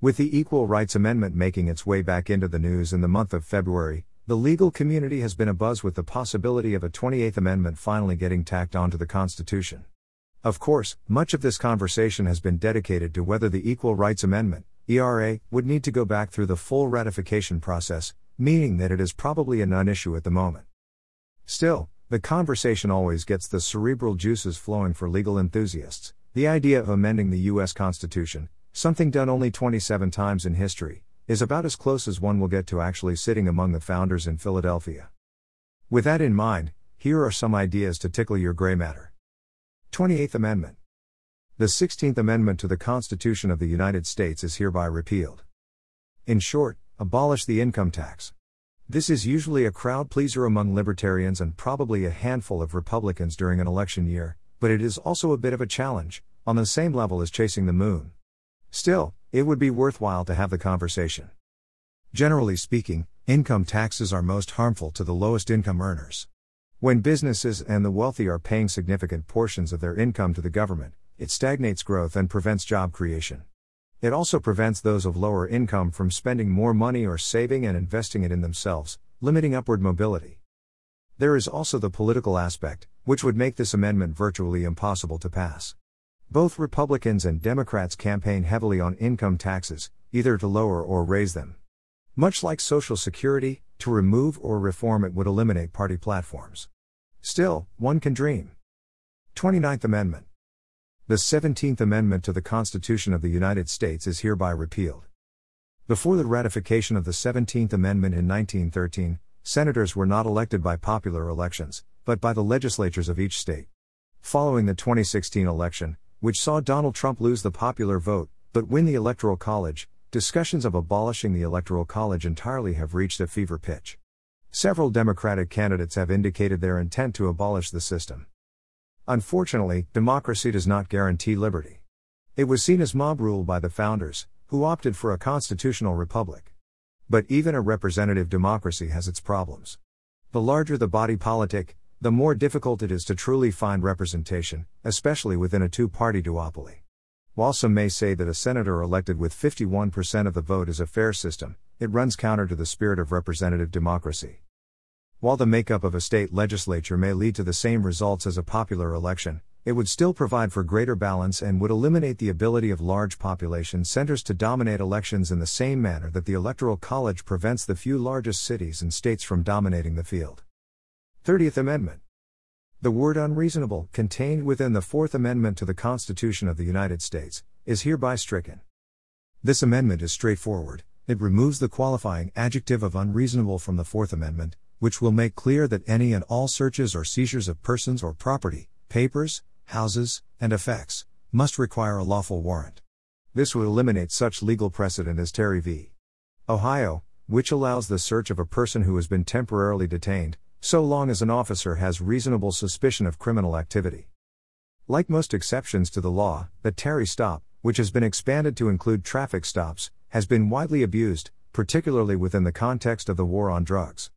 With the Equal Rights Amendment making its way back into the news in the month of February, the legal community has been abuzz with the possibility of a 28th Amendment finally getting tacked onto the Constitution. Of course, much of this conversation has been dedicated to whether the Equal Rights Amendment, ERA, would need to go back through the full ratification process, meaning that it is probably a non issue at the moment. Still, the conversation always gets the cerebral juices flowing for legal enthusiasts. The idea of amending the U.S. Constitution, something done only 27 times in history, is about as close as one will get to actually sitting among the founders in Philadelphia. With that in mind, here are some ideas to tickle your gray matter. 28th Amendment. The 16th Amendment to the Constitution of the United States is hereby repealed. In short, abolish the income tax. This is usually a crowd pleaser among libertarians and probably a handful of Republicans during an election year, but it is also a bit of a challenge, on the same level as chasing the moon. Still, it would be worthwhile to have the conversation. Generally speaking, income taxes are most harmful to the lowest income earners. When businesses and the wealthy are paying significant portions of their income to the government, it stagnates growth and prevents job creation. It also prevents those of lower income from spending more money or saving and investing it in themselves, limiting upward mobility. There is also the political aspect, which would make this amendment virtually impossible to pass. Both Republicans and Democrats campaign heavily on income taxes, either to lower or raise them. Much like Social Security, to remove or reform it would eliminate party platforms. Still, one can dream. 29th Amendment. The 17th Amendment to the Constitution of the United States is hereby repealed. Before the ratification of the 17th Amendment in 1913, senators were not elected by popular elections, but by the legislatures of each state. Following the 2016 election, which saw Donald Trump lose the popular vote, but win the Electoral College, discussions of abolishing the Electoral College entirely have reached a fever pitch. Several Democratic candidates have indicated their intent to abolish the system. Unfortunately, democracy does not guarantee liberty. It was seen as mob rule by the founders, who opted for a constitutional republic. But even a representative democracy has its problems. The larger the body politic, the more difficult it is to truly find representation, especially within a two party duopoly. While some may say that a senator elected with 51% of the vote is a fair system, it runs counter to the spirit of representative democracy. While the makeup of a state legislature may lead to the same results as a popular election, it would still provide for greater balance and would eliminate the ability of large population centers to dominate elections in the same manner that the Electoral College prevents the few largest cities and states from dominating the field. 30th Amendment. The word unreasonable, contained within the Fourth Amendment to the Constitution of the United States, is hereby stricken. This amendment is straightforward, it removes the qualifying adjective of unreasonable from the Fourth Amendment, which will make clear that any and all searches or seizures of persons or property, papers, houses, and effects, must require a lawful warrant. This will eliminate such legal precedent as Terry v. Ohio, which allows the search of a person who has been temporarily detained, so long as an officer has reasonable suspicion of criminal activity. Like most exceptions to the law, the Terry stop, which has been expanded to include traffic stops, has been widely abused, particularly within the context of the war on drugs.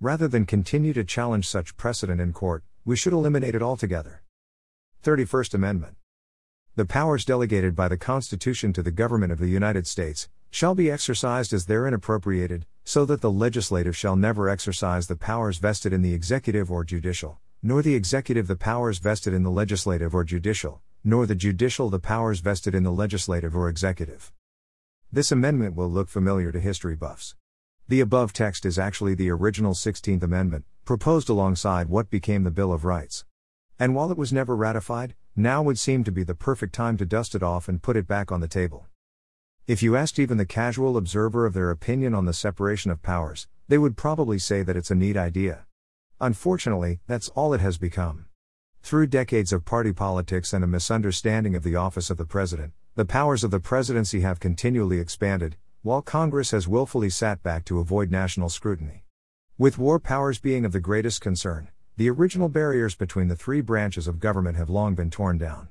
Rather than continue to challenge such precedent in court, we should eliminate it altogether. 31st Amendment. The powers delegated by the Constitution to the government of the United States shall be exercised as therein appropriated, so that the legislative shall never exercise the powers vested in the executive or judicial, nor the executive the powers vested in the legislative or judicial, nor the judicial the powers vested in the legislative or executive. This amendment will look familiar to history buffs. The above text is actually the original 16th Amendment, proposed alongside what became the Bill of Rights. And while it was never ratified, now would seem to be the perfect time to dust it off and put it back on the table. If you asked even the casual observer of their opinion on the separation of powers, they would probably say that it's a neat idea. Unfortunately, that's all it has become. Through decades of party politics and a misunderstanding of the office of the president, the powers of the presidency have continually expanded, while Congress has willfully sat back to avoid national scrutiny. With war powers being of the greatest concern, the original barriers between the three branches of government have long been torn down.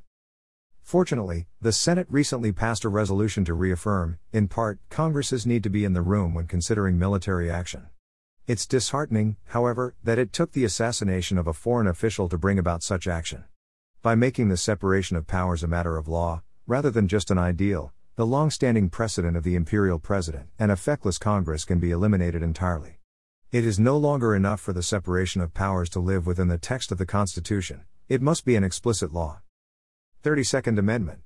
Fortunately, the Senate recently passed a resolution to reaffirm, in part, Congress's need to be in the room when considering military action. It's disheartening, however, that it took the assassination of a foreign official to bring about such action. By making the separation of powers a matter of law, rather than just an ideal, the long standing precedent of the imperial president and a feckless Congress can be eliminated entirely. It is no longer enough for the separation of powers to live within the text of the Constitution, it must be an explicit law. 32nd Amendment.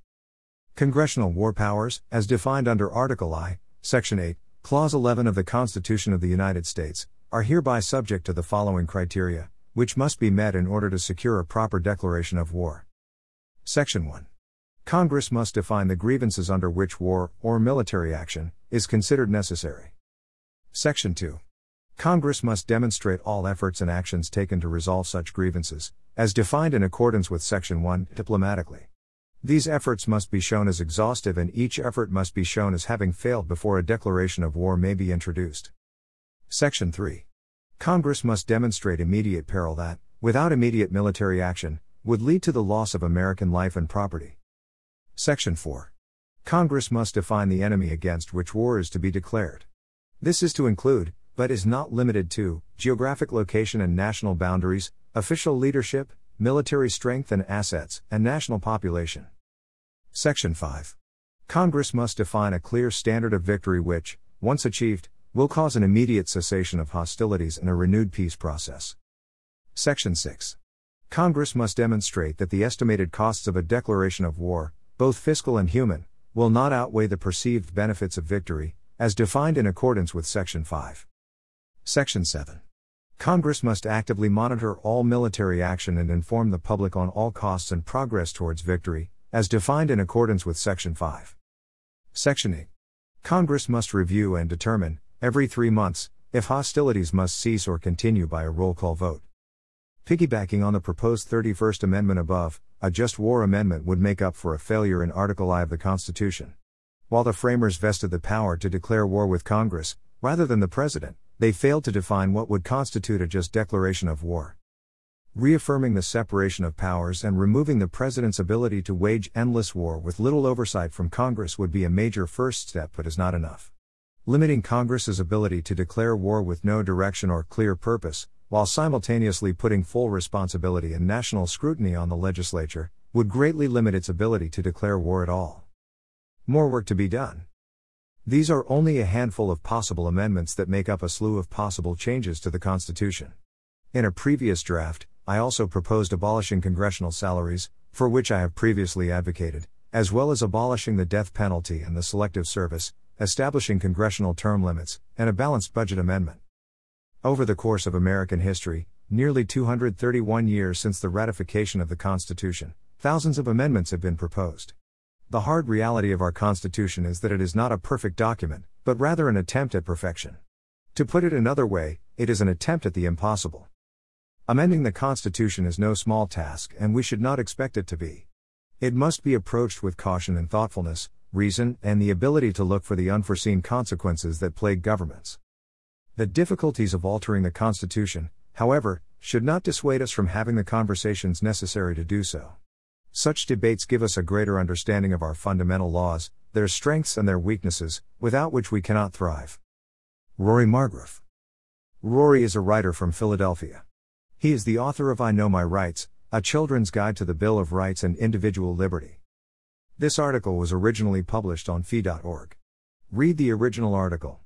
Congressional war powers, as defined under Article I, Section 8, Clause 11 of the Constitution of the United States, are hereby subject to the following criteria, which must be met in order to secure a proper declaration of war. Section 1. Congress must define the grievances under which war, or military action, is considered necessary. Section 2. Congress must demonstrate all efforts and actions taken to resolve such grievances, as defined in accordance with Section 1, diplomatically. These efforts must be shown as exhaustive and each effort must be shown as having failed before a declaration of war may be introduced. Section 3. Congress must demonstrate immediate peril that, without immediate military action, would lead to the loss of American life and property. Section 4. Congress must define the enemy against which war is to be declared. This is to include, but is not limited to, geographic location and national boundaries, official leadership, military strength and assets, and national population. Section 5. Congress must define a clear standard of victory which, once achieved, will cause an immediate cessation of hostilities and a renewed peace process. Section 6. Congress must demonstrate that the estimated costs of a declaration of war, both fiscal and human, will not outweigh the perceived benefits of victory, as defined in accordance with Section 5. Section 7. Congress must actively monitor all military action and inform the public on all costs and progress towards victory, as defined in accordance with Section 5. Section 8. Congress must review and determine, every three months, if hostilities must cease or continue by a roll call vote. Piggybacking on the proposed 31st Amendment above, a just war amendment would make up for a failure in Article I of the Constitution. While the framers vested the power to declare war with Congress, rather than the President, they failed to define what would constitute a just declaration of war. Reaffirming the separation of powers and removing the President's ability to wage endless war with little oversight from Congress would be a major first step but is not enough. Limiting Congress's ability to declare war with no direction or clear purpose, while simultaneously putting full responsibility and national scrutiny on the legislature, would greatly limit its ability to declare war at all. More work to be done. These are only a handful of possible amendments that make up a slew of possible changes to the Constitution. In a previous draft, I also proposed abolishing congressional salaries, for which I have previously advocated, as well as abolishing the death penalty and the selective service, establishing congressional term limits, and a balanced budget amendment. Over the course of American history, nearly 231 years since the ratification of the Constitution, thousands of amendments have been proposed. The hard reality of our Constitution is that it is not a perfect document, but rather an attempt at perfection. To put it another way, it is an attempt at the impossible. Amending the Constitution is no small task, and we should not expect it to be. It must be approached with caution and thoughtfulness, reason, and the ability to look for the unforeseen consequences that plague governments. The difficulties of altering the Constitution, however, should not dissuade us from having the conversations necessary to do so. Such debates give us a greater understanding of our fundamental laws, their strengths and their weaknesses, without which we cannot thrive. Rory Margraf. Rory is a writer from Philadelphia. He is the author of I Know My Rights, a children's guide to the Bill of Rights and individual liberty. This article was originally published on fee.org. Read the original article.